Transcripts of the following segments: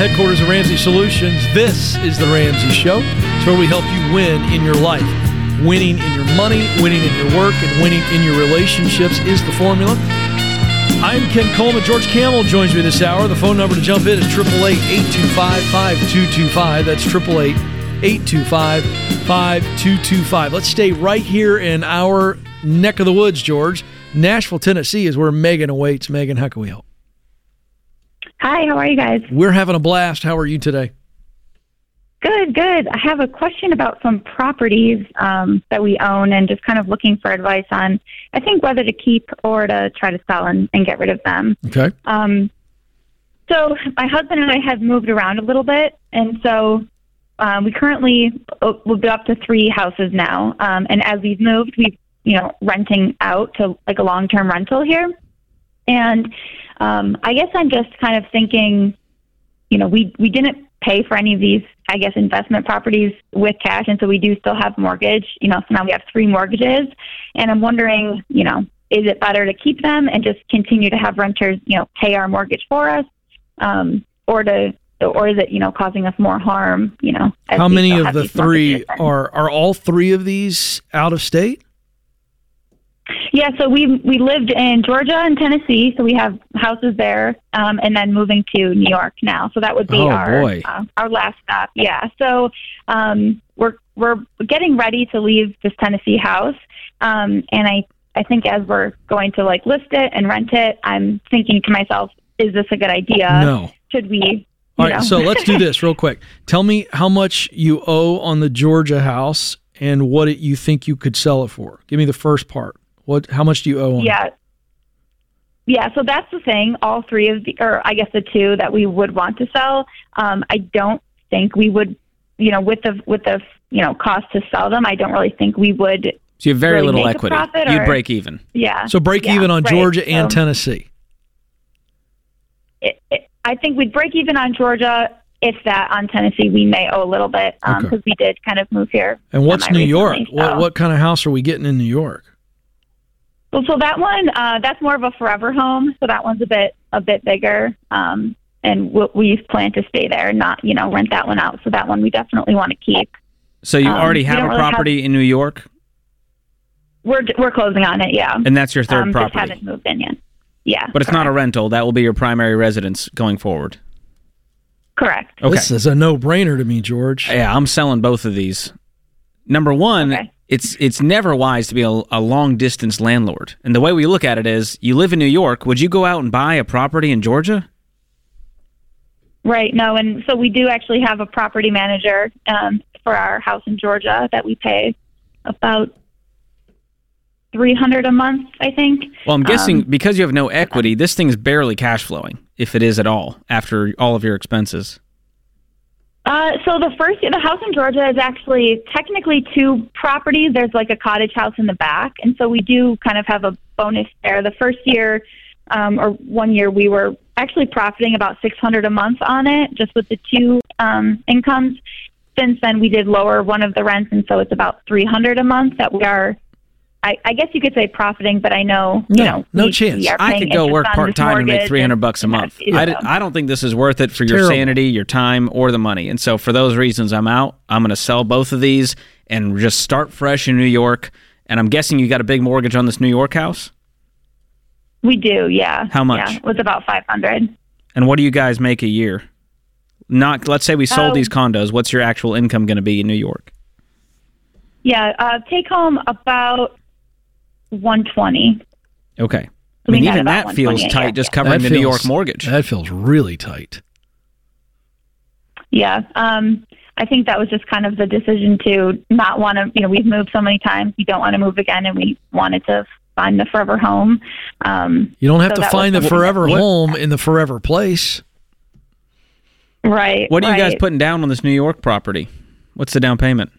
headquarters of Ramsey Solutions. This is the Ramsey Show. It's where we help you win in your life. Winning in your money, winning in your work, and winning in your relationships is the formula. I'm Ken Coleman. George Kamel joins me this hour. The phone number to jump in is 888-825-5225. That's 888-825-5225. Let's stay right here in our neck of the woods, George. Nashville, Tennessee is where Megan awaits. Megan, how can we help? Hi, how are you guys? We're having a blast. How are you today? Good, good. I have a question about some properties um, that we own and just kind of looking for advice on, I think, whether to keep or to try to sell and, and get rid of them. Okay. Um, so, my husband and I have moved around a little bit, and so um, we currently uh, we'll be up to three houses now. Um, and as we've moved, we've you know renting out to like a long term rental here, and um, I guess I'm just kind of thinking, you know, we we didn't pay for any of these, I guess, investment properties with cash, and so we do still have mortgage. You know, so now we have three mortgages, and I'm wondering, you know, is it better to keep them and just continue to have renters, you know, pay our mortgage for us, um, or to or is it you know causing us more harm? You know, how many of the three are are all three of these out of state? Yeah, so we we lived in Georgia and Tennessee, so we have houses there, um, and then moving to New York now. So that would be oh, our. Uh, our last stop. Yeah, so um, we're we're getting ready to leave this Tennessee house, um, and I I think as we're going to like list it and rent it, I'm thinking to myself, is this a good idea? No. Should we? All right, so let's do this real quick. Tell me how much you owe on the Georgia house and what it, you think you could sell it for. Give me the first part. What? How much do you owe on? Yeah. It? Yeah, so that's the thing. All three of the, or I guess the two that we would want to sell, um, I don't think we would, you know, with the with the you know cost to sell them, I don't really think we would. So you have very really little equity. You'd break even. Yeah. So break yeah, even on right. Georgia and so Tennessee. It, it, I think we'd break even on Georgia. If that on Tennessee, we may owe a little bit because Okay. we did kind of move here. And what's New York? semi-recently, What what kind of house are we getting in New York? Well, so that one, uh, that's more of a forever home. So that one's a bit a bit bigger, um, and we, we plan to stay there, and not you know rent that one out. So that one we definitely want to keep. So you Um, already we have a really have- property in New York, We're we're closing on it, yeah. and that's your third um, property. Just haven't moved in yet. Yeah, but it's not a rental. That will be your primary residence going forward. correct. Okay. This is a no brainer to me, George. Yeah, I'm selling both of these. Number one, Okay. It's it's never wise to be a, a long distance landlord. And the way we look at it is, you live in New York. Would you go out and buy a property in Georgia? Right. No, and so we do actually have a property manager um, for our house in Georgia that we pay about three hundred a month, I think. Well, I'm guessing Um, because you have no equity, this thing's barely cash flowing, if it is at all, after all of your expenses. Uh, so the first, the house in Georgia is actually technically two properties. There's like a cottage house in the back, and so we do kind of have a bonus there. The first year, um, or one year, we were actually profiting about 600 a month on it, just with the two um, incomes. Since then, we did lower one of the rents, and so it's about 300 a month that we are. I, I guess you could say profiting, but I know No, you know no we- chance. we I could go work part time and make three hundred bucks a month. you I, know. d- I don't think this is worth it for your Terrible. sanity, your time, or the money. And so, for those reasons, I'm out. I'm going to sell both of these and just start fresh in New York. And I'm guessing you got a big mortgage on this New York house. We do, yeah. How much? Yeah, it was about 500. And what do you guys make a year? Not let's say we sold Oh. these condos. What's your actual income going to be in New York? Yeah, uh, take home about 120. Okay. I mean, even that feels tight, yeah. just covering That the New York mortgage. That feels really tight. Yeah. Um, I think that was just kind of the decision to not want to, you know, we've moved so many times. We don't want to move again, and we wanted to find the forever home. Um, You don't have So to find the forever What- home in the forever place. right. What are you guys putting down on this New York property? What's the down payment?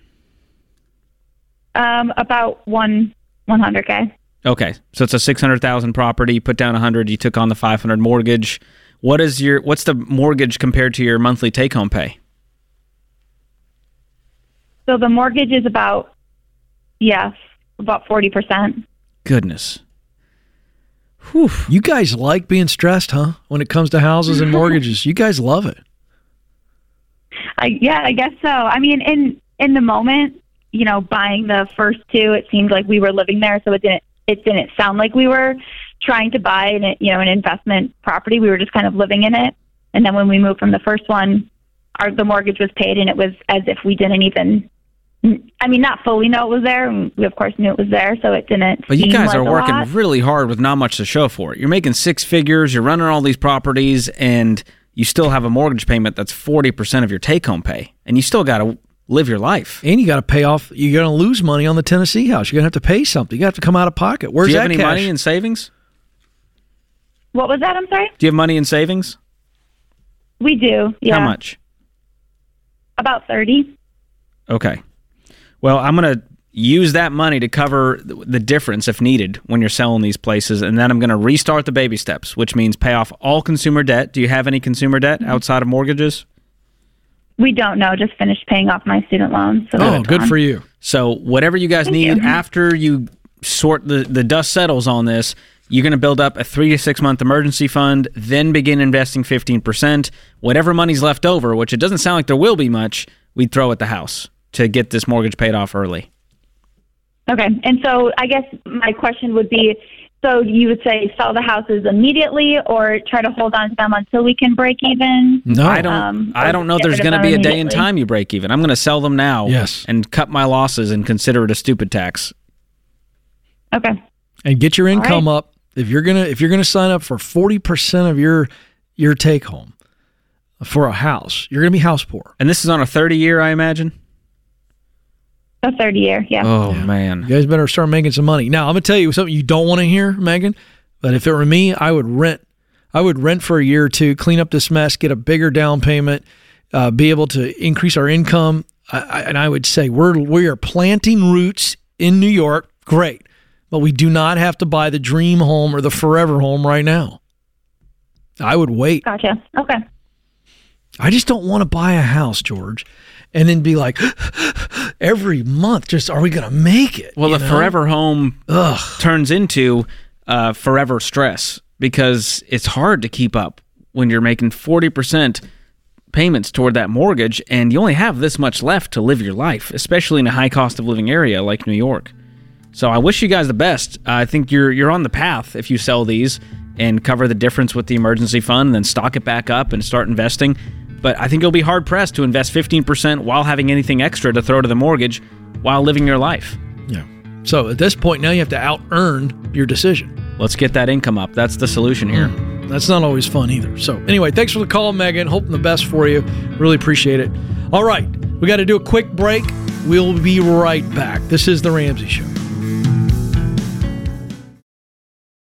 Um, about one 100k. Okay, so it's a six hundred thousand property. You put down a hundred. You took on the five hundred mortgage. What is your what's the mortgage compared to your monthly take home pay? So the mortgage is about, yes, about 40%. Goodness. You guys like being stressed, huh? When it comes to houses and mortgages, you guys love it. I yeah, I guess so. I mean, in in the moment, you know, buying the first two, it seemed like we were living there, so it didn't it didn't sound like we were trying to buy an you know an investment property. We were just kind of living in it. And then when we moved from the first one, our the mortgage was paid, and it was as if we didn't even. I mean, not fully know it was there. and We of course knew it was there, so it didn't. But you guys like are working lot. really hard with not much to show for it. You're making six figures, you're running all these properties, and you still have a mortgage payment that's 40% of your take home pay. And you still got to live your life. And you got to pay off. You're going to lose money on the Tennessee house. You're going to have to pay something. You have to come out of pocket. Where's Do you that have any cash? money in savings? What was that? I'm sorry. Do you have money in savings? We do. Yeah. How much? About thirty. Okay. Well, I'm going to use that money to cover the difference if needed when you're selling these places. And then I'm going to restart the baby steps, which means pay off all consumer debt. Do you have any consumer debt mm-hmm. outside of mortgages? We don't know. Just finished paying off my student loans. So Oh, good on. for you. So whatever you guys Thank need you. after you sort the the dust settles on this, you're going to build up a three to six month emergency fund, then begin investing fifteen percent. Whatever money's left over, which it doesn't sound like there will be much, we'd throw at the house to get this mortgage paid off early. Okay. And so I guess my question would be so you would say sell the houses immediately or try to hold on to them until we can break even? No. I don't. Um, I don't know. get There's going to be a day in time you break even. I'm going to sell them now. Yes. And cut my losses and consider it a stupid tax. Okay. and get your income right. up. If you're gonna if you're gonna sign up for forty percent of your your take home for a house, you're gonna be house poor. And this is on a 30 year, I imagine. The third year. Yeah. Oh man. You guys better start making some money. Now I'm gonna tell you something you don't want to hear, Megan. But if it were me, I would rent. I would rent for a year or two, clean up this mess, get a bigger down payment, uh, be able to increase our income. I, I, and I would say we're we are planting roots in New York. Great, but we do not have to buy the dream home or the forever home right now. I would wait. Gotcha. Okay. I just don't want to buy a house, George, and then be like every month. Just are we going to make it? Well, the know? forever home Ugh. turns into uh, forever stress because it's hard to keep up when you're making 40% payments toward that mortgage and you only have this much left to live your life, especially in a high cost of living area like New York. So I wish you guys the best. I think you're you're on the path if you sell these and cover the difference with the emergency fund then stock it back up and start investing. But I think you'll be hard pressed to invest 15% while having anything extra to throw to the mortgage while living your life. Yeah. So at this point, now you have to out earn your decision. Let's get that income up. That's the solution here. Mm. That's not always fun either. So anyway, thanks for the call, Megan. Hoping the best for you. Really appreciate it. All right, we got to do a quick break. We'll be right back. This is the Ramsey Show.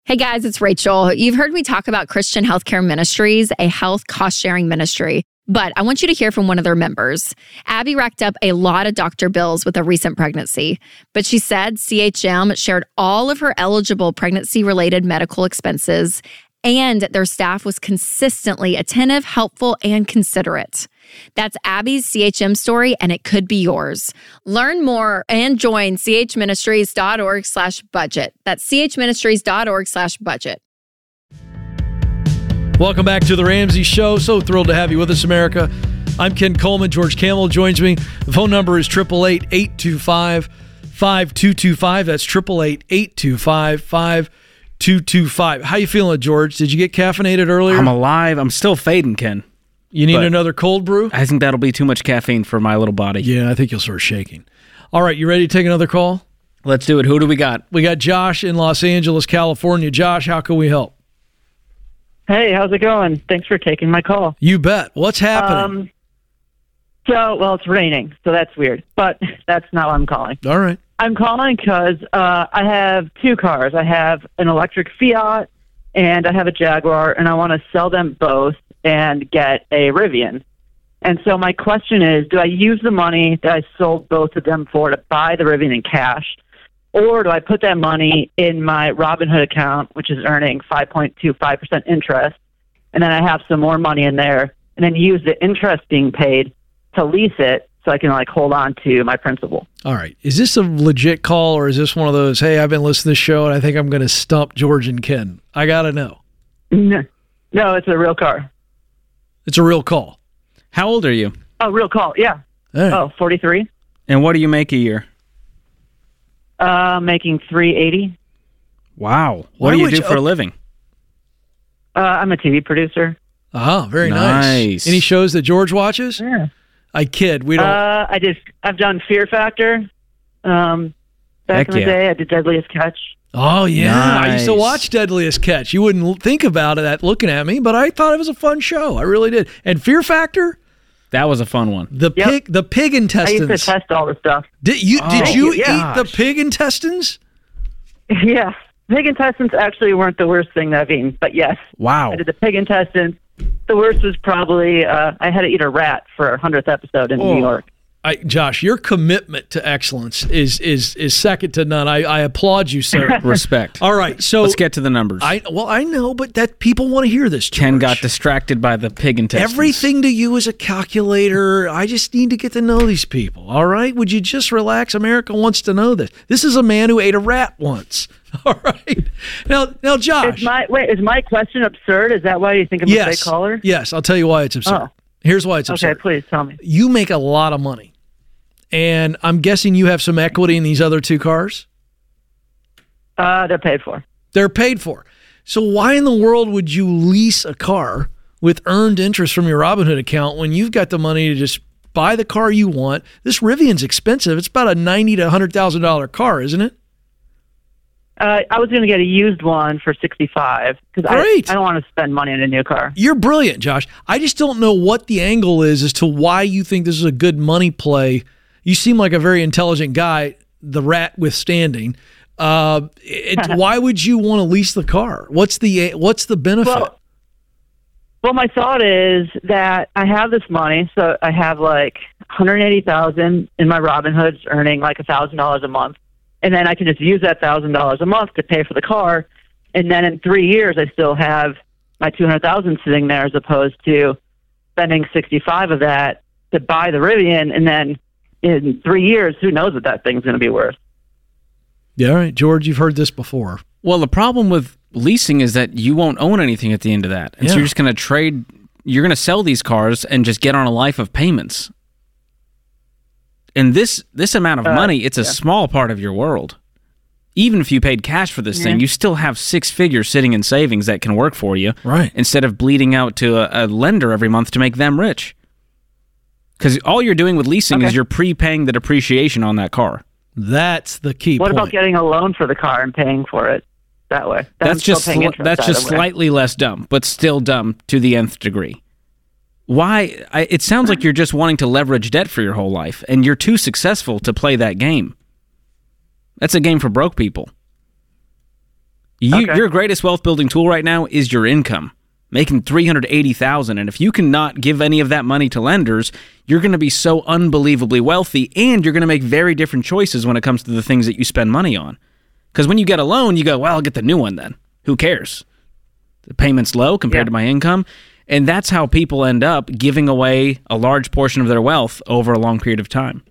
Hey guys, it's Rachel. You've heard me talk about Christian Healthcare Ministries, a health cost sharing ministry. But I want you to hear from one of their members. Abby racked up a lot of doctor bills with a recent pregnancy, but she said CHM shared all of her eligible pregnancy related medical expenses, and their staff was consistently attentive, helpful, and considerate. That's Abby's CHM story, and it could be yours. Learn more and join chministries.org slash budget. That's chministries.org slash budget. Welcome back to the Ramsey Show. So thrilled to have you with us, America. I'm Ken Coleman. George Kamel joins me. The phone number is 888 825 5225. That's 888 825 5225. How you feeling, George? Did you get caffeinated earlier? I'm alive. I'm still fading, Ken. you need but- another cold brew? I think that'll be too much caffeine for my little body. Yeah, I think you'll start shaking. All right, you ready to take another call? Let's do it. Who do we got? We got Josh in Los Angeles, California. Josh, how can we help? Hey, how's it going? Thanks for taking my call. You bet. What's happening? Um, so, well, it's raining, so that's weird, but that's not why I'm calling. All right. I'm calling because uh, I have two cars. I have an electric Fiat and I have a Jaguar, and I want to sell them both and get a Rivian. And so my question is, do I use the money that I sold both of them for to buy the Rivian in cash, or do I put that money in my Robinhood account, which is earning 5.25% interest, and then I have some more money in there, and then use the interest being paid to lease it so I can like hold on to my principal? All right. Is this a legit call or is this one of those, hey, I've been listening to this show and I think I'm going to stump George and Ken? I got to know. No, no, it's a real car. It's a real call. How old are you? Oh, real call. Yeah. All right. Oh, 43. And what do you make a year? Uh, making 380. Wow. Why What do you would do you- for a living? Uh, I'm a TV producer. Oh, very nice. Nice. Any shows that George watches? Yeah. I kid. We don't. Uh, I did. I've done Fear Factor. Um, back Heck in the yeah. day, I did Deadliest Catch. oh yeah, I used to Nice. watch Deadliest Catch. You wouldn't l- think about it that looking at me, but I thought it was a fun show. I really did. And Fear Factor, That was a fun one. the Yep. pig, the pig intestines. I used to test all the stuff. Did you Oh, did you yeah. eat the pig intestines? yeah, pig intestines actually weren't the worst thing that I've eaten, but yes, Wow. I did the pig intestines. The worst was probably uh, I had to eat a rat for our hundredth episode in Oh. New York. I, Josh, your commitment to excellence is is is second to none. I, I applaud you, sir. Respect. All right, so Let's get to the numbers. I well, I know, but that people want to hear this. Ken got distracted by the pig intestines. Everything to you is a calculator. I just need to get to know these people. All right? Would you just relax? America wants to know this. This is a man who ate a rat once. All right. Now, now, Josh. Is my wait? Is my question absurd? Is that why you think I'm a yes. fake caller? Yes. I'll tell you why it's absurd. Oh. Here's why it's absurd. Okay, please tell me. You make a lot of money, and I'm guessing you have some equity in these other two cars. Uh, they're paid for. They're paid for. So why in the world would you lease a car with earned interest from your Robinhood account when you've got the money to just buy the car you want? This Rivian's expensive. It's about a ninety to hundred thousand dollar car, isn't it? Uh, I was going to get a used one for sixty-five because I, I don't want to spend money on a new car. You're brilliant, Josh. I just don't know what the angle is as to why you think this is a good money play. You seem like a very intelligent guy, the rat withstanding. Uh, it, why would you want to lease the car? What's the what's the benefit? Well, well, my thought is that I have this money, so I have like one hundred eighty thousand in my Robinhood's earning like a thousand dollars a month, and then I can just use that thousand dollars a month to pay for the car, and then in three years I still have my two hundred thousand sitting there as opposed to spending sixty five of that to buy the Rivian, and then in three years, who knows what that thing's going to be worth? yeah, all right, George. You've heard this before. Well, the problem with leasing is that you won't own anything at the end of that. And so you're just going to trade, you're going to sell these cars and just get on a life of payments. And this this amount of Uh, money, it's a yeah. small part of your world. Even if you paid cash for this thing, you still have six figures sitting in savings that can work for you. Right. Instead of bleeding out to a, a lender every month to make them rich. Because all you're doing with leasing is you're prepaying the depreciation on that car. That's the key What point. about getting a loan for the car and paying for it that way? Then I'm that's just sli- that's either just way. slightly less dumb, but still dumb to the nth degree. Why? I, it sounds like you're just wanting to leverage debt for your whole life, and you're too successful to play that game. That's a game for broke people. You, Okay. Your greatest wealth building tool right now is your income, making three hundred eighty thousand, and if you cannot give any of that money to lenders, you're going to be so unbelievably wealthy, and you're going to make very different choices when it comes to the things that you spend money on. Because when you get a loan, you go, well, I'll get the new one then. Who cares? The payment's low compared Yeah. to my income. And that's how people end up giving away a large portion of their wealth over a long period of time.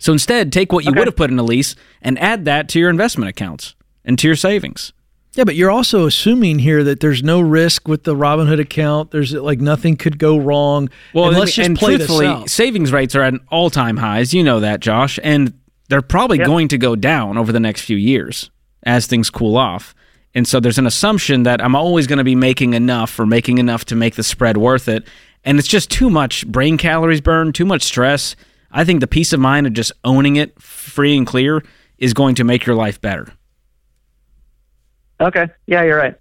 So instead, take what you Okay. would have put in a lease and add that to your investment accounts and to your savings. Yeah, but you're also assuming here that there's no risk with the Robinhood account. There's like nothing could go wrong. Well, and let's just and play this truthfully, out. savings rates are at an all-time highs. You know that, Josh, and they're probably Yep. going to go down over the next few years as things cool off. And so there's an assumption that I'm always going to be making enough or making enough to make the spread worth it. And it's just too much brain calories burned, too much stress. I think the peace of mind of just owning it free and clear is going to make your life better. Okay. Yeah, you're right.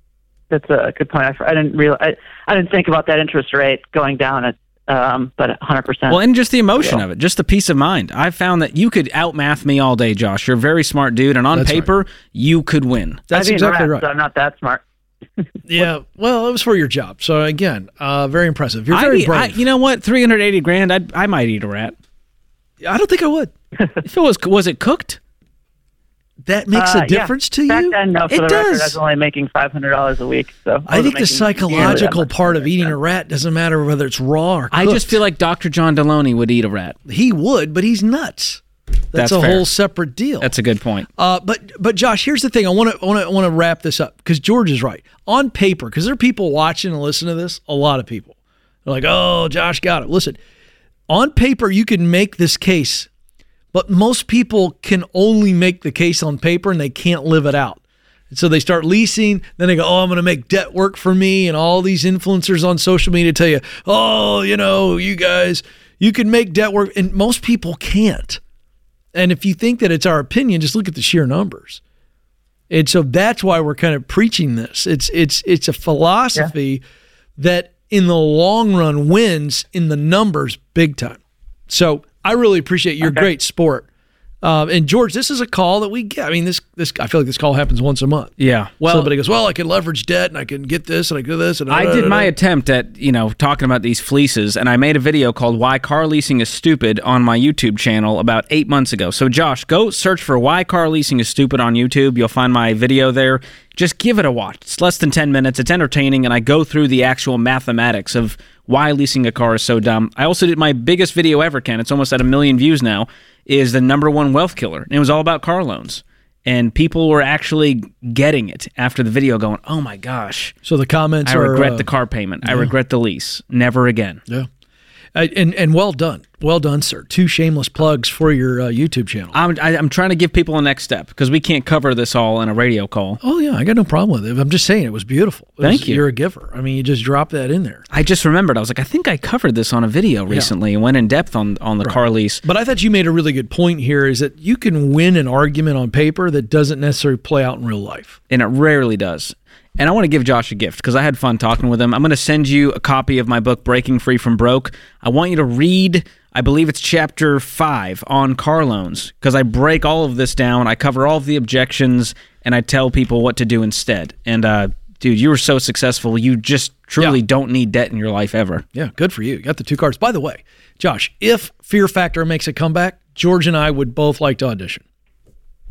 That's a good point. I, I didn't real I, I didn't think about that interest rate going down at um, but 100. percent Well, and just the emotion Yeah. of it, just the peace of mind. I've found that you could outmath me all day, Josh. You're a very smart dude, and on That's right. paper, you could win. That's I've exactly rats, right. So I'm not that smart. Yeah. Well, it was for your job. So again, uh, very impressive. You're I'd very eat- I- brave. you know what? Three hundred eighty grand. I'd, I might eat a rat I don't think I would. if it was. Was it cooked? That makes Uh, a yeah. difference to Back you. then, no, for It the record, I does. was only making five hundred dollars a week. So I think the wasn't making nearly that psychological part of eating back a rat doesn't matter whether it's raw or Cooked. I just feel like Dr. John Delony would eat a rat. he would, but he's nuts. That's, That's a fair. whole separate deal. That's a good point. Uh, but but Josh, here's the thing. I want to want to want to wrap this up because George is right. On paper, because there are people watching and listening to this. A lot of people. They're like, "Oh, Josh got it." Listen, on paper, you can make this case, but most people can only make the case on paper and they can't live it out. And so they start leasing, then they go, Oh, I'm going to make debt work for me. And all these influencers on social media tell you, Oh, you know, you guys, you can make debt work. And most people can't. And if you think that it's our opinion, just look at the sheer numbers. And so that's why we're kind of preaching this. It's it's it's a philosophy yeah. that in the long run wins in the numbers big time. So I really appreciate your okay. great sport. Uh, and George, this is a call that we get. I mean, this this I feel like this call happens once a month. Yeah. Well, somebody goes, "Well, I can leverage debt and I can get this and I can do this." And I did my attempt at you know talking about these fleeces, and I made a video called "Why Car Leasing Is Stupid" on my YouTube channel about eight months ago. So, Josh, go search for "Why Car Leasing Is Stupid" on YouTube. You'll find my video there. Just give it a watch. It's less than ten minutes. It's entertaining, and I go through the actual mathematics of why leasing a car is so dumb. I also did my biggest video ever, Ken. It's almost at a million views now is the number one wealth killer. And it was all about car loans. And people were actually getting it after the video, going, "Oh my gosh!" So the comments. I are, regret uh, the car payment. Yeah. I regret the lease. Never again. Yeah. And and well done, well done, sir. Two shameless plugs for your uh, YouTube channel. I'm I, am i am trying to give people a next step because we can't cover this all in a radio call. Oh yeah, I got no problem with it. I'm just saying it was beautiful. It Thank was, you. You're a giver. I mean, you just dropped that in there. I just remembered. I was like, I think I covered this on a video recently yeah. and went in depth on on the right. car lease. But I thought you made a really good point here. Is that you can win an argument on paper that doesn't necessarily play out in real life, and it rarely does. And I want to give Josh a gift because I had fun talking with him. I'm going to send you a copy of my book, Breaking Free from Broke. I want you to read, I believe it's chapter five on car loans because I break all of this down. I cover all of the objections and I tell people what to do instead. And, uh, dude, you were so successful. You just truly yeah. don't need debt in your life ever. Yeah, good for you. You got the two cards. By the way, Josh, if Fear Factor makes a comeback, George and I would both like to audition.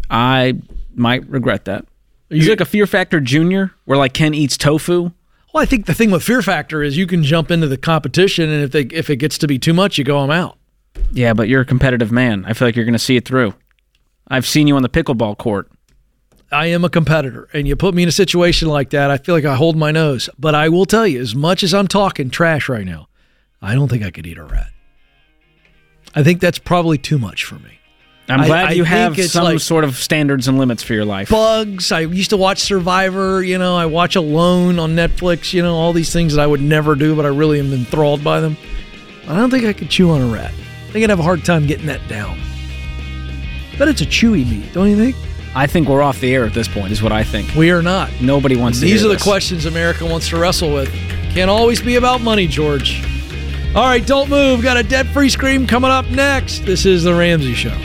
I might regret that. Is you, like a Fear Factor Junior, where like Ken eats tofu? Well, I think the thing with Fear Factor is you can jump into the competition, and if they if it gets to be too much, you go them out. Yeah, but you're a competitive man. I feel like you're going to see it through. I've seen you on the pickleball court. I am a competitor, and you put me in a situation like that, I feel like I hold my nose. But I will tell you, as much as I'm talking trash right now, I don't think I could eat a rat. I think that's probably too much for me. I'm glad I, you I have some like sort of standards and limits for your life. Bugs. I used to watch Survivor. You know, I watch Alone on Netflix. You know, all these things that I would never do, but I really am enthralled by them. I don't think I could chew on a rat. I think I'd have a hard time getting that down. But it's a chewy meat, don't you think? I think we're off the air at this point. Is what I think. We are not. Nobody wants. These are the questions America wants to wrestle with. Can't always be about money, George. All right, don't move. Got a debt-free scream coming up next. This is the Ramsey Show.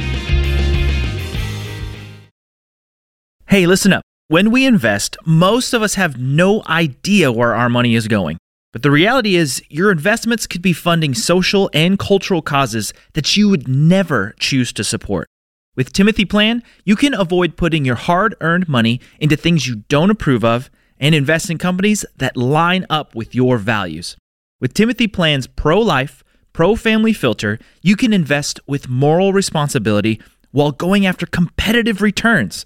Hey, listen up. When we invest, most of us have no idea where our money is going. But the reality is, your investments could be funding social and cultural causes that you would never choose to support. With Timothy Plan, you can avoid putting your hard earned money into things you don't approve of and invest in companies that line up with your values. With Timothy Plan's pro life, pro family filter, you can invest with moral responsibility while going after competitive returns.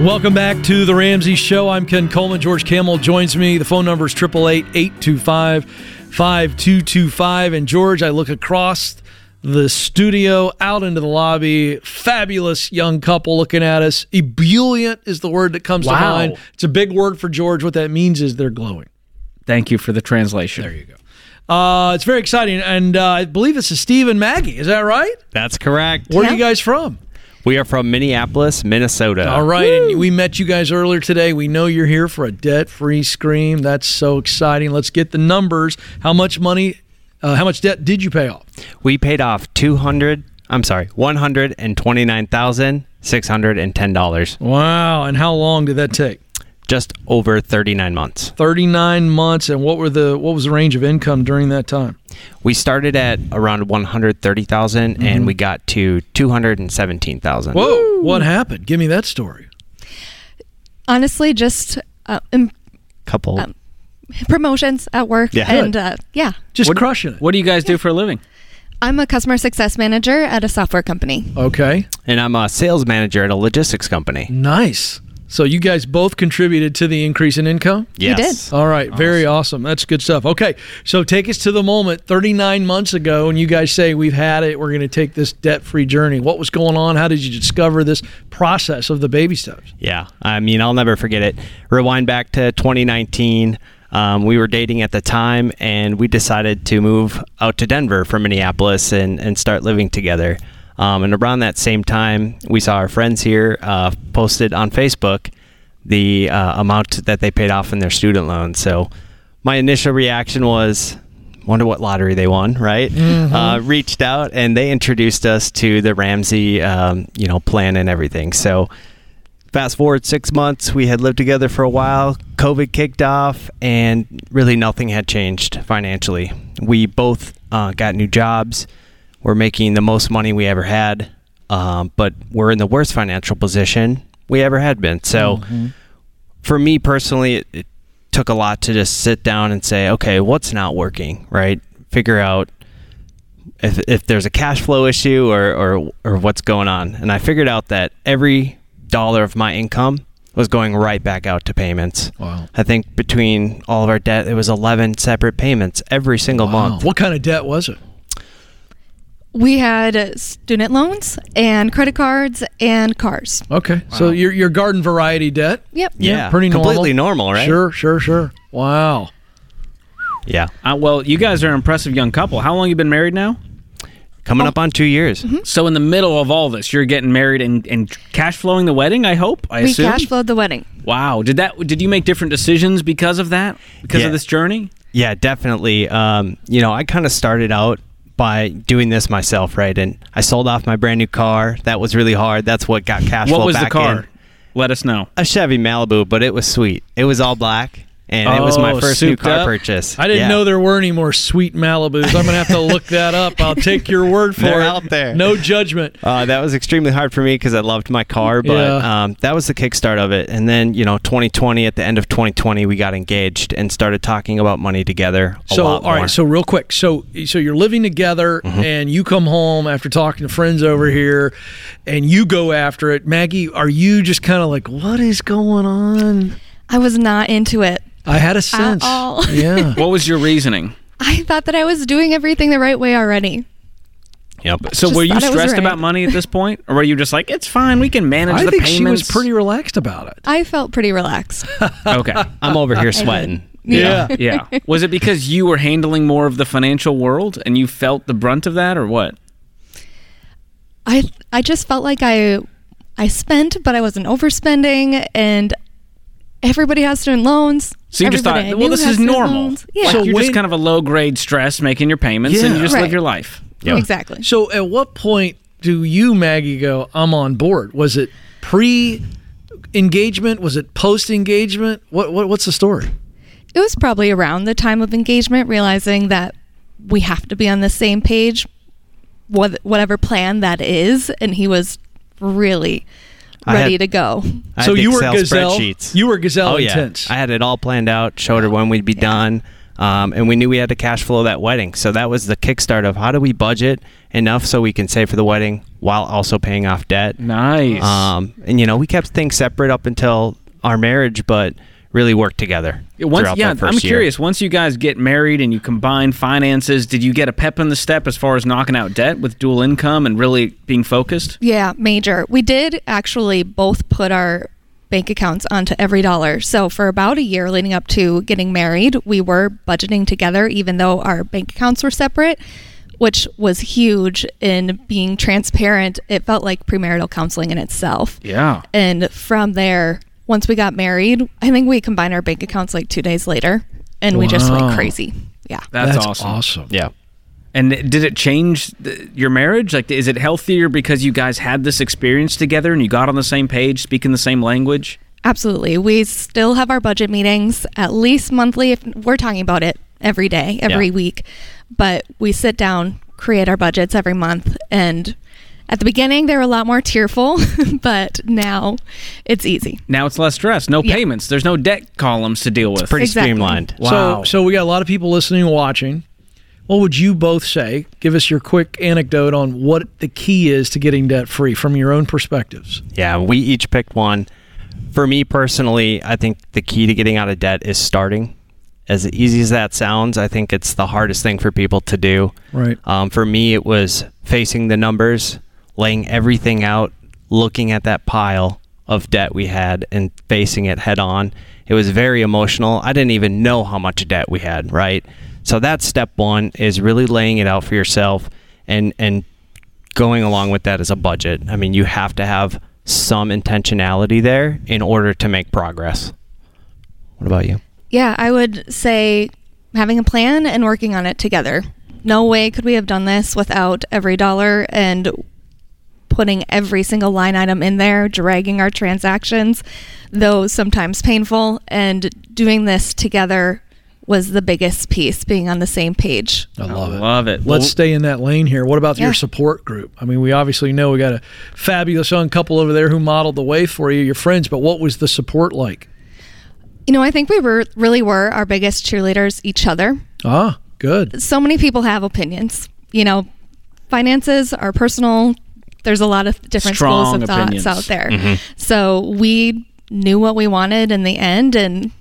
Welcome back to the Ramsey Show. I'm Ken Coleman. George Kamel joins me. The phone number is 888 825 5225. And George, I look across the studio out into the lobby. Fabulous young couple looking at us. Ebullient is the word that comes wow. to mind. It's a big word for George. What that means is they're glowing. Thank you for the translation. There you go. Uh, it's very exciting. And uh, I believe it's a Steve and Maggie. Is that right? That's correct. Where yeah. are you guys from? We are from Minneapolis, Minnesota. All right, Woo! and we met you guys earlier today. We know you're here for a debt-free scream. That's so exciting. Let's get the numbers. How much money? Uh, how much debt did you pay off? We paid off two hundred. I'm sorry, one hundred and twenty-nine thousand six hundred and ten dollars. Wow! And how long did that take? Just over 39 months. 39 months and what were the what was the range of income during that time? We started at around 130,000 and we got to 217,000. Whoa, what happened? Give me that story. Honestly, just uh, im- Couple. Um, promotions at work, Yeah. and uh, yeah, Just What- crushing it. What do you guys do for a living? I'm a customer success manager at a software company. Okay. and I'm a sales manager at a logistics company. Nice. So you guys both contributed to the increase in income? Yes. All right, very awesome. That's good stuff. Okay, so take us to the moment 39 months ago, and you guys say, We've had it. We're going to take this debt free journey. What was going on? How did you discover this process of the baby steps? Yeah, I mean, I'll never forget it. Rewind back to 2019. Um, we were dating at the time, and we decided to move out to Denver from Minneapolis and, and start living together. Um, and around that same time, we saw our friends here uh, posted on Facebook the uh, amount that they paid off in their student loan. So my initial reaction was, wonder what lottery they won, right? Uh, reached out and they introduced us to the Ramsey, um, you know, plan and everything. So fast forward six months, we had lived together for a while. COVID kicked off, and really nothing had changed financially. We both uh, got new jobs. We're making the most money we ever had, um, but we're in the worst financial position we ever had been. So, for me personally, it, it took a lot to just sit down and say, okay, what's not working, right? Figure out if, if there's a cash flow issue or, or, or what's going on. And I figured out that every dollar of my income was going right back out to payments. Wow. I think between all of our debt, it was 11 separate payments every single month. What kind of debt was it? We had uh, student loans and credit cards and cars. Okay, so your, your garden variety debt? Yep. Yeah, pretty normal. completely normal, right? Sure, sure, sure. Wow. Yeah. Uh, well, you guys are an impressive young couple. How long you been married now? Coming up on two years. So in the middle of all this, you're getting married and, and cash flowing the wedding. I hope. I we assume. cash flowed the wedding. Wow. Did that? Did you make different decisions because of that? Because Yeah. of this journey? Yeah, definitely. Um, you know, I kind of started out by doing this myself, right? And I sold off my brand new car. That was really hard. That's what got cash what flow was the car? in. Let us know. A Chevy Malibu, but it was sweet. It was all black, and it was my Oh, first new car up? purchase. I didn't Yeah. know there were any more sweet Malibus. I'm going to have to look that up. I'll take your word for They're it. out there. No judgment. Uh, that was extremely hard for me because I loved my car, but Yeah. um, that was the kickstart of it. And then, you know, 2020, at the end of 2020, we got engaged and started talking about money together a So, lot more. Mm-hmm. So, real quick. So, so you're living together, and you come home after talking to friends over here, and you go after it. Maggie, are you just kind of like, what is going on? I was not into it. I had a sense. all. Yeah. What was your reasoning? I thought that I was doing everything the right way already. yep. So Just were you thought it was stressed right. about money at this point, or were you just like, it's fine, we can manage I the think payments? she was pretty relaxed about it. I felt pretty relaxed. okay. I'm over here sweating. Yeah. yeah. Was it because you were handling more of the financial world and you felt the brunt of that, or what? I I just felt like I I spent, but I wasn't overspending, and everybody has student loans. So you just Everybody I thought, well, this is normal. Yeah, Like So you're when- just kind of a low grade stress making your payments and you just live your life. exactly. So, at what point do you, Maggie, go, I'm on board? Was it pre engagement? Was it post engagement? What, what What's the story? It was probably around the time of engagement, realizing that we have to be on the same page, whatever plan that is, and he was really I ready had- to go. So the you were gazelle. You were gazelle oh yeah, intense. I had it all planned out. Showed her when we'd be done, um, and we knew we had to cash flow that wedding. So that was the kickstart of how do we budget enough so we can save for the wedding while also paying off debt. Nice. Um, and you know, we kept things separate up until our marriage, but really worked together. Once, yeah, that first I'm year. curious. Once you guys get married and you combine finances, did you get a pep in the step as far as knocking out debt with dual income and really being focused? Yeah, major. We did actually both put our bank accounts onto EveryDollar. So for about a year leading up to getting married, we were budgeting together even though our bank accounts were separate, which was huge in being transparent. It felt like premarital counseling in itself. Yeah. And from there, once we got married, I think we combined our bank accounts like 2 days later and we just went crazy. Yeah. That's, awesome. awesome. Yeah. And did it change the, your marriage? Like, is it healthier because you guys had this experience together and you got on the same page, speaking the same language? Absolutely. We still have our budget meetings at least monthly. If we're talking about it every day, every Yeah. week, but we sit down, create our budgets every month, and at the beginning they were a lot more tearful, but now it's easy. Now it's less stress. No Yeah. payments. There's no debt columns to deal with. Pretty Exactly. streamlined. Wow. So, so we got a lot of people listening and watching. What would you both say? Give us your quick anecdote on what the key is to getting debt free from your own perspectives. Yeah, we each picked one. For me personally, I think the key to getting out of debt is starting. As easy as that sounds, I think it's the hardest thing for people to do. Right. Um, for me, it was facing the numbers, laying everything out, looking at that pile of debt we had, and facing it head on. It was very emotional. I didn't even know how much debt we had, right? So that's step one is really laying it out for yourself and and going along with that is a budget. I mean, you have to have some intentionality there in order to make progress. What about you? Yeah, I would say having a plan and working on it together. No way could we have done this without EveryDollar and putting every single line item in there, dragging our transactions, though sometimes painful, and doing this together was the biggest piece, being on the same page. I love it. Love it. Let's Well, stay in that lane here. What about Yeah. your support group? I mean, we obviously know we got a fabulous young couple over there who modeled the way for you, your friends, but what was the support like? You know, I think we were really were our biggest cheerleaders each other. Ah, good. so many people have opinions. You know, finances are personal. There's a lot of different schools Strong of thoughts out there. Mm-hmm. So we knew what we wanted in the end and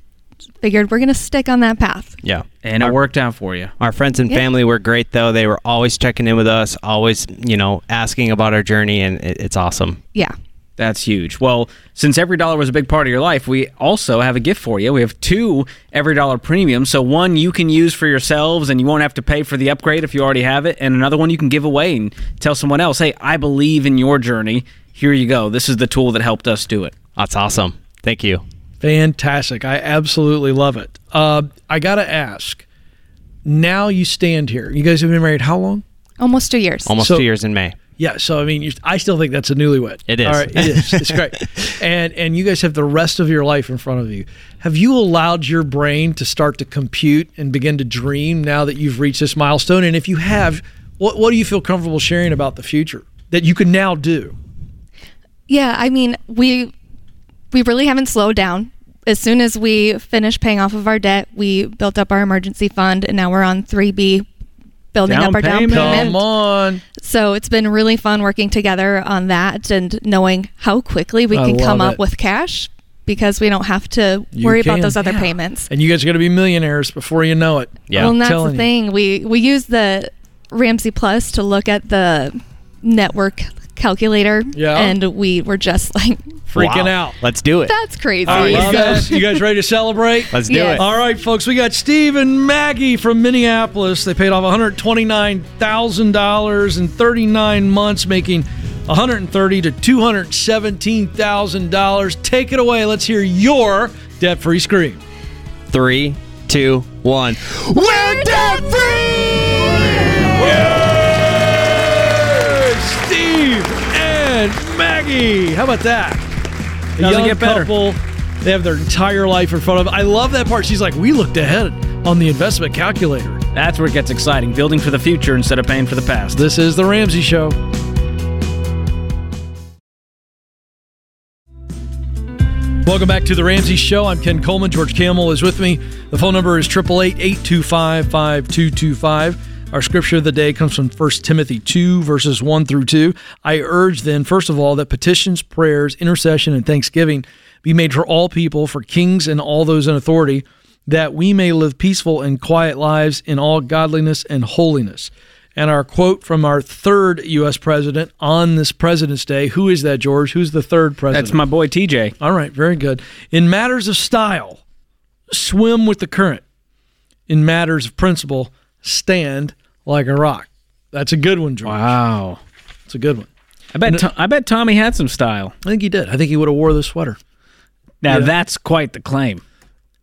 figured we're going to stick on that path. Yeah. and it worked out for you. Our friends and Yeah. family were great, though. They were always checking in with us, always, you know, asking about our journey, and it, it's awesome. Yeah. That's huge. Well, since EveryDollar was a big part of your life, we also have a gift for you. We have two EveryDollar premiums. So one you can use for yourselves and you won't have to pay for the upgrade if you already have it, and another one you can give away and tell someone else, "Hey, I believe in your journey. Here you go. This is the tool that helped us do it." That's awesome. Thank you. Fantastic. I absolutely love it. Uh, I got to ask now you stand here. You guys have been married how long? Almost two years. Almost So- two years in May. Yeah, so I mean, I still think that's a newlywed. It is. All right, it is. It's great, and and you guys have the rest of your life in front of you. Have you allowed your brain to start to compute and begin to dream now that you've reached this milestone? And if you have, what what do you feel comfortable sharing about the future that you can now do? Yeah, I mean, we we really haven't slowed down. As soon as we finished paying off of our debt, we built up our emergency fund and now we're on 3B building Down up our down payment. payment. Come on, So it's been really fun working together on that and knowing how quickly we I can come love up it. with cash because we don't have to You worry can. about those other Yeah. payments. and you guys are going to be millionaires before you know it. Yeah. Well, and that's Telling the you. thing. We we use the Ramsey Plus to look at the network calculator, Yeah. and we were just like, Freaking Wow. out. Let's do it. "That's crazy." All right, you guys, you guys ready to celebrate? Let's do Yes. it. All right, folks, we got Steve and Maggie from Minneapolis. They paid off $129,000 in 39 months, making $130 to $217,000. Take it away. Let's hear your debt free scream. Three, two, one. We're debt free! Steve and Maggie. How about that? A young get better. couple. They have their entire life in front of them. I love that part. She's like, we looked ahead on the investment calculator. That's where it gets exciting, building for the future instead of paying for the past. This is The Ramsey Show. Welcome back to The Ramsey Show. I'm Ken Coleman. George Kamel is with me. The phone number is 888 825 5225. Our scripture of the day comes from 1 Timothy 2, verses 1 through 2. I urge then, first of all, that petitions, prayers, intercession, and thanksgiving be made for all people, for kings and all those in authority, that we may live peaceful and quiet lives in all godliness and holiness. And our quote from our third U.S. president on this President's Day. Who is that, George? Who's the third president? That's my boy TJ. All right, very good. In matters of style, swim with the current. In matters of principle, stand like a rock. That's a good one, George. Wow. It's a good one. I bet To- I bet Tommy had some style. I think he did. I think he would have wore the sweater. Now Yeah. that's quite the claim.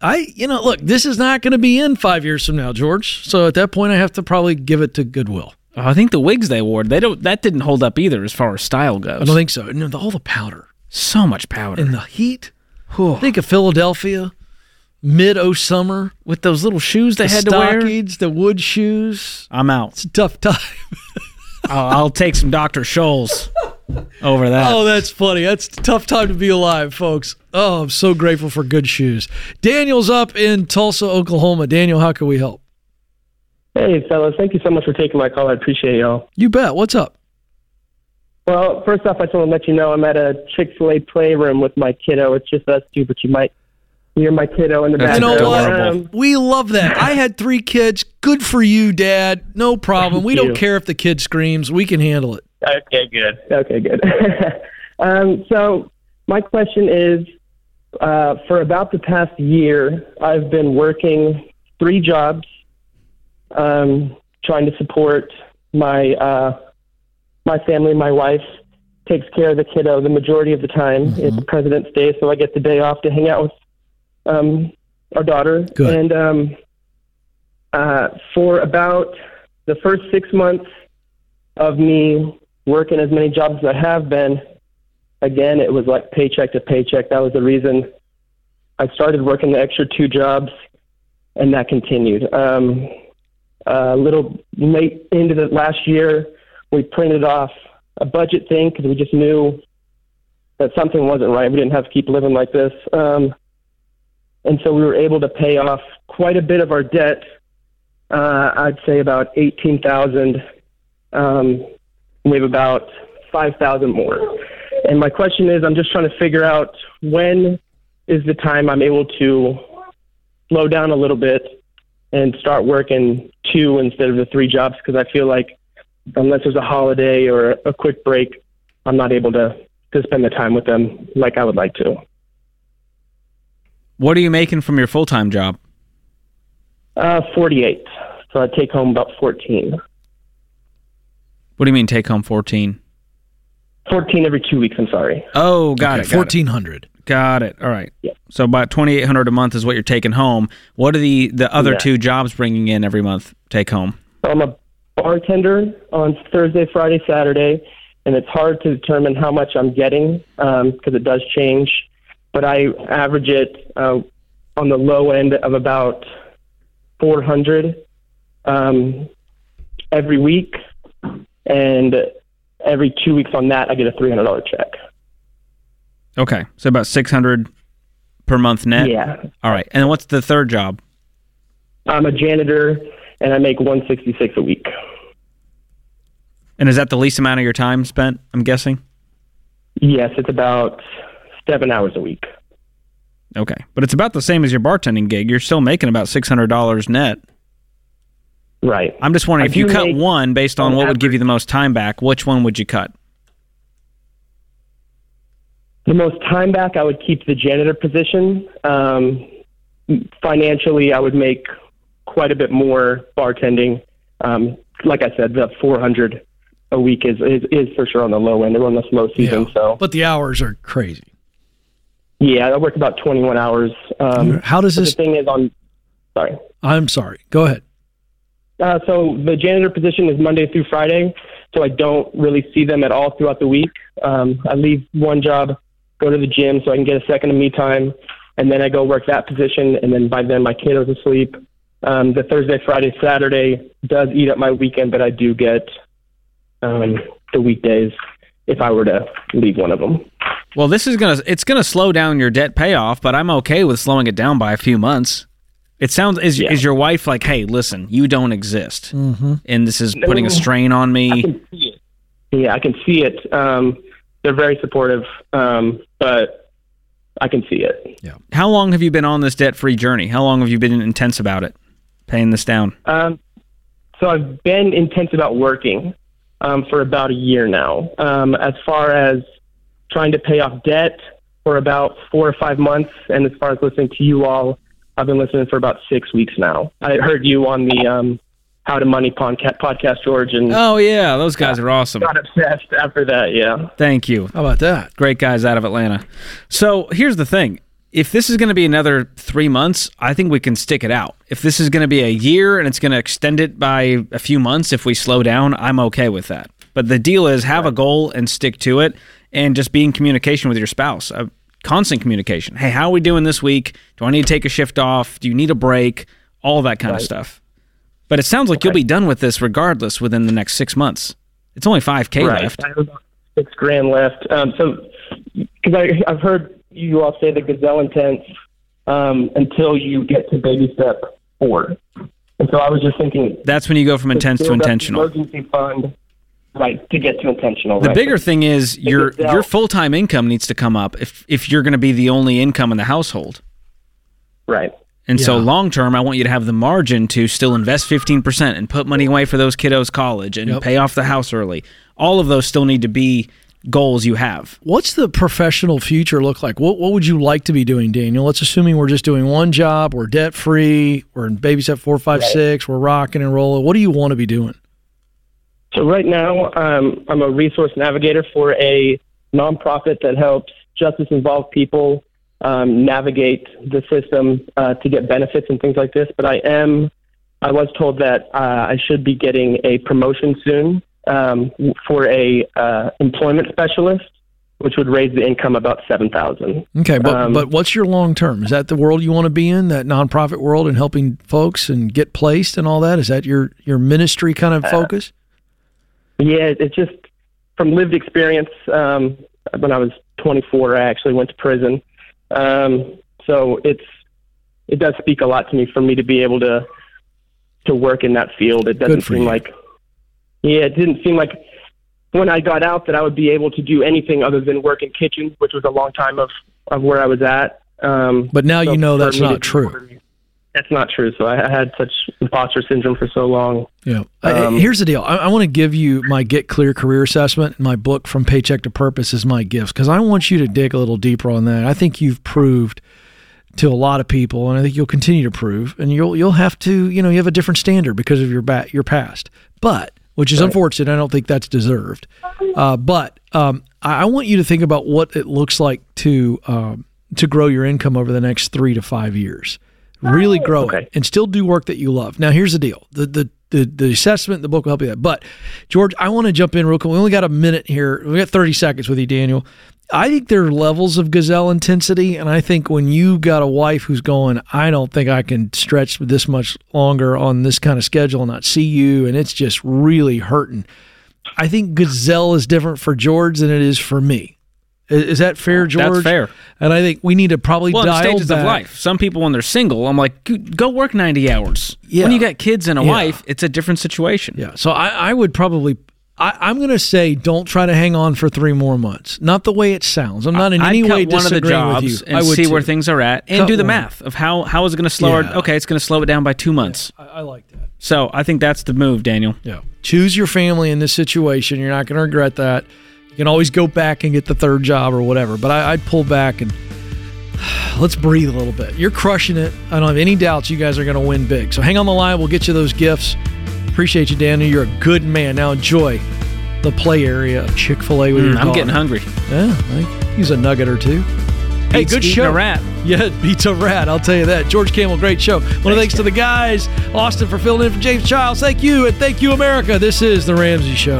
I, you know, look, this is not going to be in five years from now, George. So at that point, I have to probably give it to Goodwill. Oh, I think the wigs they wore, they don't that didn't hold up either as far as style goes. I don't think so. No, the- all the powder so much powder. and the heat. Think of Philadelphia, mid oh summer. With those little shoes they The had to wear. stockings, the wood shoes. I'm out. It's a tough time. I'll, I'll take some Dr. Scholl's over that. Oh, that's funny. That's a tough time to be alive, folks. Oh, I'm so grateful for good shoes. Daniel's up in Tulsa, Oklahoma. Daniel, how can we help? Hey, fellas. Thank you so much for taking my call. I appreciate y'all. You bet. What's up? Well, first off, I just want to let you know I'm at a Chick fil A playroom with my kiddo. It's just us two, but you might hear my kiddo in the back. You know background. what? We love that. I had three kids. Good for you, Dad. No problem. We Thank don't care if the kid screams. We can handle it. Okay, good. Okay, good. um, so my question is, uh, for about the past year, I've been working three jobs, um, trying to support my uh, my family. My wife takes care of the kiddo the majority of the time. It's President's Day, so I get the day off to hang out with um, our daughter. Good. And um, uh, for about the first six months of me working as many jobs as I have been, again, it was like paycheck to paycheck. That was the reason I started working the extra two jobs, and that continued. Um, a little late into the last year, we printed off a budget thing because we just knew that something wasn't right. We didn't have to keep living like this. Um, and so we were able to pay off quite a bit of our debt. Uh, I'd say about eighteen thousand. Um, we have about five thousand more. And my question is, I'm just trying to figure out when is the time I'm able to slow down a little bit and start working two instead of the three jobs because I feel like unless there's a holiday or a quick break, I'm not able to to spend the time with them like I would like to. What are you making from your full time job? Uh, 48. So I take home about 14. What do you mean take home 14? 14 every two weeks. I'm sorry. Oh, got Okay, it. Got it. 1400 Got it. All right. Yeah. So about 2800 a month is what you're taking home. What are the the other Yeah. two jobs bringing in every month take home? I'm a bartender on Thursday, Friday, Saturday, and it's hard to determine how much I'm getting because it does change. But I average it uh, on the low end of about 400 um, every week, and every two weeks on that, I get a $300 check. Okay. So about 600 per month net. Yeah, All right. And what's the third job? I'm a janitor, and I make 166 a week. And is that the least amount of your time spent, I'm guessing? Yes, it's about seven hours a week. Okay. But it's about the same as your bartending gig. You're still making about $600 net. Right. I'm just wondering I if you cut one based on on what would give you the most time back, which one would you cut? The most time back, I would keep the janitor position. Um, financially, I would make quite a bit more bartending. Um, like I said, the 400 a week is, is is for sure on the low end. We're on the slow season, Yeah. so But the hours are crazy. Yeah, I work about 21 hours. Um, How does this? the thing is on. Sorry. I'm sorry. Go ahead. Uh, so the janitor position is Monday through Friday, so I don't really see them at all throughout the week. Um, I leave one job, go to the gym so I can get a second of me time, and then I go work that position, and then by then my kiddo's asleep. Um, the Thursday, Friday, Saturday does eat up my weekend, but I do get um, the weekdays if I were to leave one of them. Well, this is gonna it's gonna slow down your debt payoff, but I'm okay with slowing it down by a few months. It sounds is Yeah. is your wife like, hey, listen, you don't exist, Mm-hmm. and this is putting a strain on I me. can see it. Yeah, I can see it. Um, they're very supportive, um, but I can see it. Yeah. How long have you been on this debt free journey? How long have you been intense about it, paying this down? Um, so I've been intense about working um, for about a year now. Um, as far as trying to pay off debt for about four or five months, and as far as listening to you all, I've been listening for about six weeks now. I heard you on the um, How to Money podca- podcast, George, and Oh yeah, those guys are awesome. got obsessed after that. Yeah. Thank you. How about that? Great guys out of Atlanta. So here's the thing. If this is going to be another three months, I think we can stick it out. If this is going to be a year and it's going to extend it by a few months, if we slow down, I'm okay with that. But the deal is have a goal and stick to it and just be in communication with your spouse. Uh, constant communication. Hey, how are we doing this week? Do I need to take a shift off? Do you need a break? All that kind of stuff. But it sounds like you'll be done with this regardless within the next six months. It's only 5K right. left. I have about six grand left. Um, so, because I've heard you all say the gazelle intense um, until you get to baby step four. And so I was just thinking. That's when you go from intense to build intentional. Emergency fund, right, to get to intentional. The right? bigger thing is your Gazelle- your full time income needs to come up if if you're going to be the only income in the household. Right. And so long term, I want you to have the margin to still invest 15% and put money away for those kiddos' college and Yep. pay off the house early. All of those still need to be goals you have. What's the professional future look like? What what would you like to be doing, Daniel? Let's assuming we're just doing one job, we're debt free, we're in baby step four, five, six, we're rocking and rolling. What do you want to be doing? So right now, um, I'm a resource navigator for a nonprofit that helps justice-involved people um, navigate the system uh, to get benefits and things like this. But I am, I was told that uh, I should be getting a promotion soon um, for a uh, employment specialist, which would raise the income about seven thousand. Okay, but Um, but what's your long term? Is that the world you want to be in, that nonprofit world and helping folks and get placed and all that? Is that your your ministry kind of focus? Yeah, it's just from lived experience. Um, when I was 24, I actually went to prison. Um, so it's it does speak a lot to me for me to be able to to work in that field. It doesn't seem you. like yeah, it didn't seem like when I got out that I would be able to do anything other than work in kitchens, which was a long time of of where I was at. Um, But now so you know that's not true. That's not true. So I, I had such imposter syndrome for so long. Yeah. Uh, Um, Here's the deal. I, I want to give you my Get Clear career assessment. My book, From Paycheck to Purpose, is my gift because I want you to dig a little deeper on that. I think you've proved to a lot of people, and I think you'll continue to prove. And you'll you'll have to, you know, you have a different standard because of your bat your past. But which is unfortunate. I don't think that's deserved. Uh, but um, I, I want you to think about what it looks like to um, to grow your income over the next three to five years. Really grow it and still do work that you love. Now, here's the deal: the the the, the assessment, the book will help you that. But George, I want to jump in real quick. We only got a minute here. We got 30 seconds with you, Daniel. I think there are levels of gazelle intensity, and I think when you got a wife who's going, I don't think I can stretch this much longer on this kind of schedule and not see you, and it's just really hurting. I think gazelle is different for George than it is for me. I- Is that fair, George? That's fair. And I think we need to probably Well, dial stages back. of life. Some people, when they're single, I'm like, go work 90 hours. Yeah. When you got kids and a Yeah. wife, it's a different situation. Yeah. So I, I would probably. I, I'm going to say don't try to hang on for three more months. Not the way it sounds. I'm not in I'd any way one of the disagreeing jobs with you. and I would see where things are at and Cut do the one. math of how how is it going to slow Yeah. it. Okay, it's going to slow it down by two months. I, I like that. So I think that's the move, Daniel. Yeah. Choose your family in this situation. You're not going to regret that. You can always go back and get the third job or whatever. But I, I'd pull back and let's breathe a little bit. You're crushing it. I don't have any doubts you guys are going to win big. So hang on the line. We'll get you those gifts. Appreciate you, Daniel. You're a good man. Now enjoy the play area of Chick fil A with Mm, your I'm daughter. getting hungry. Yeah, use a nugget or two. Hey, good show. a rat. Yeah, beats a rat. I'll tell you that. George Kamel, great show. One of thanks to the guys. Austin for filling in for James Childs. Thank you, and thank you, America. This is the Ramsey Show.